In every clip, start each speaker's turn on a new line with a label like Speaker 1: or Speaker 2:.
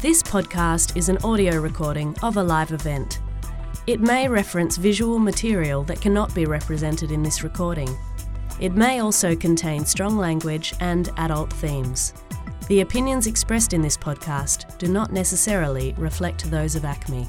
Speaker 1: This podcast is an audio recording of a live event. It may reference visual material that cannot be represented in this recording. It may also contain strong language and adult themes. The opinions expressed in this podcast do not necessarily reflect those of ACME.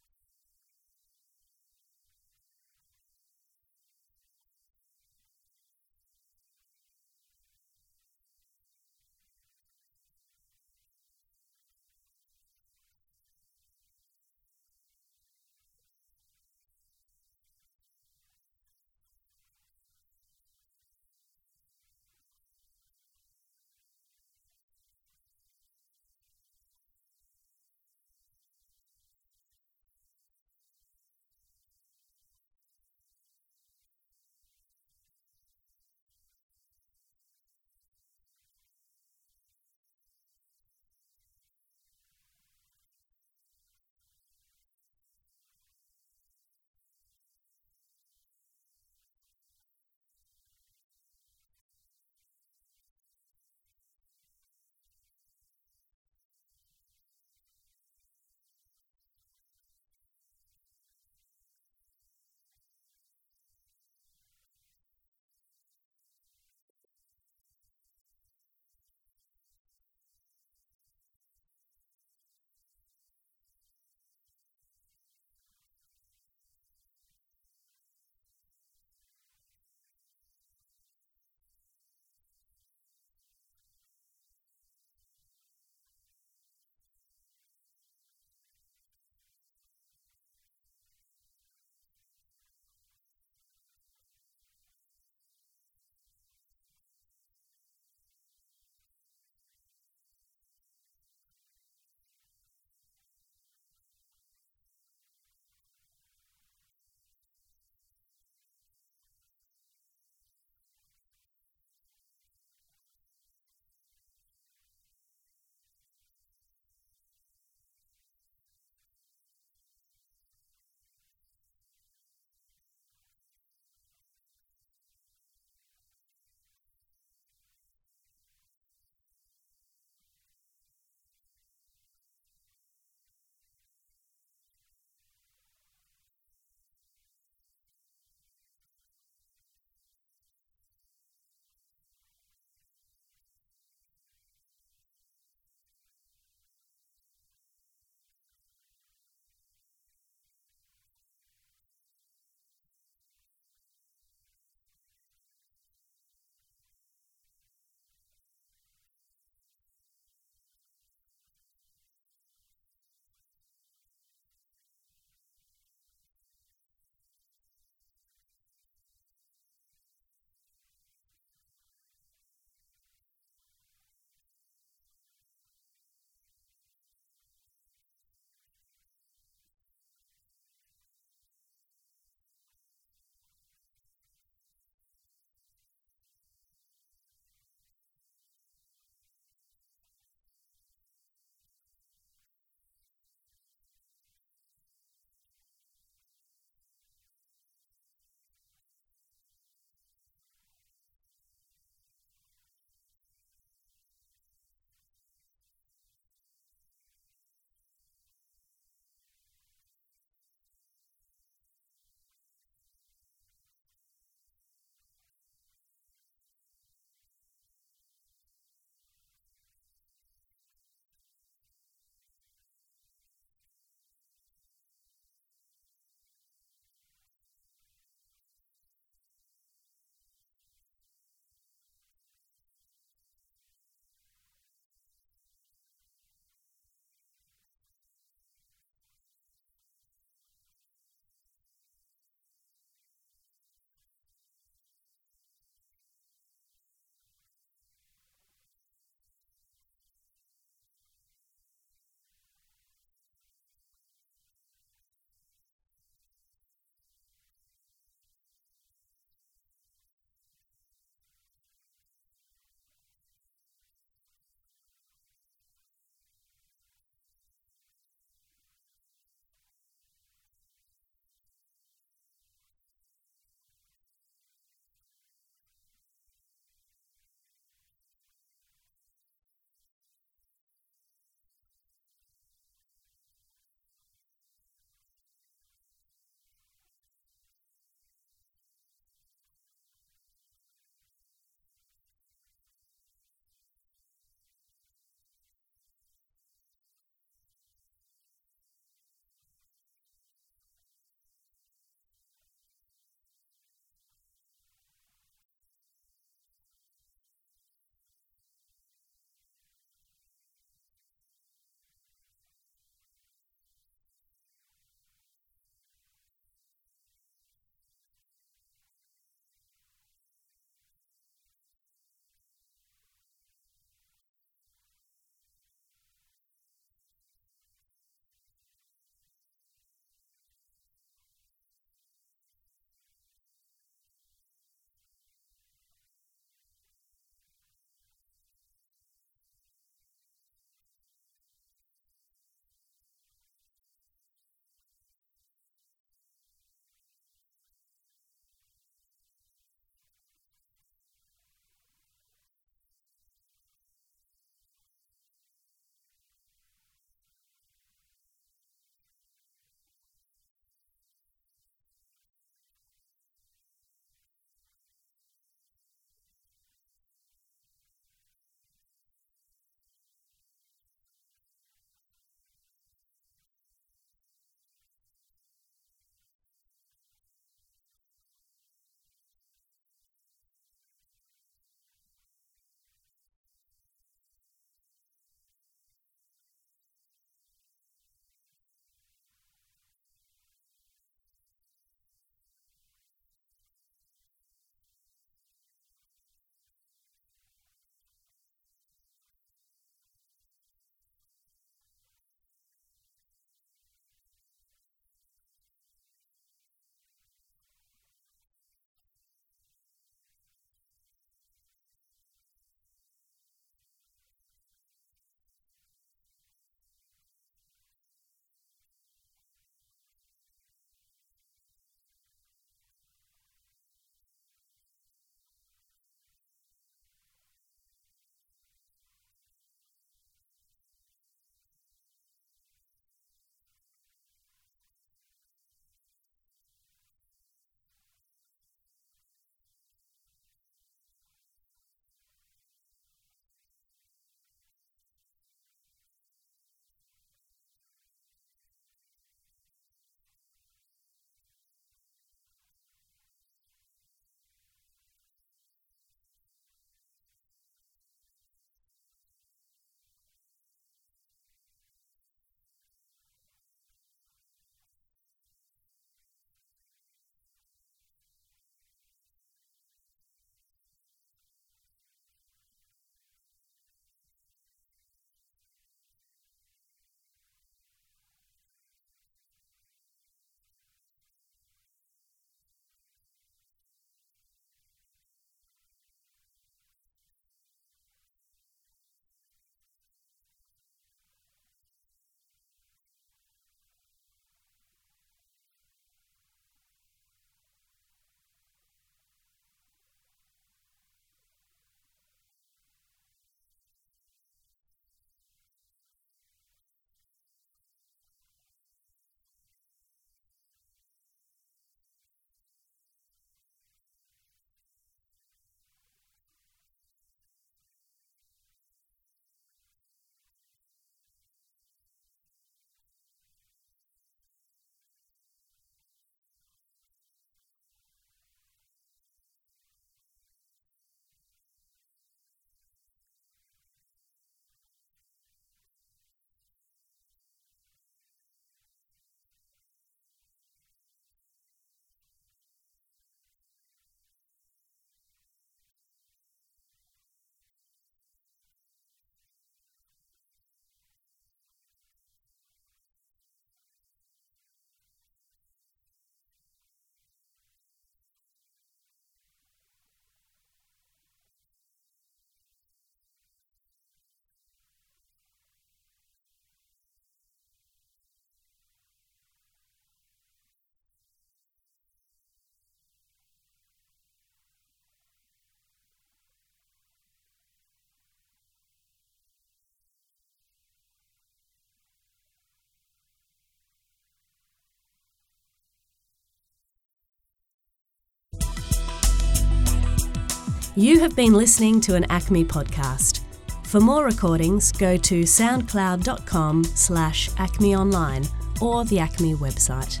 Speaker 1: You have been listening to an ACME podcast. For more recordings, go to soundcloud.com slash acmeonline or the ACME website.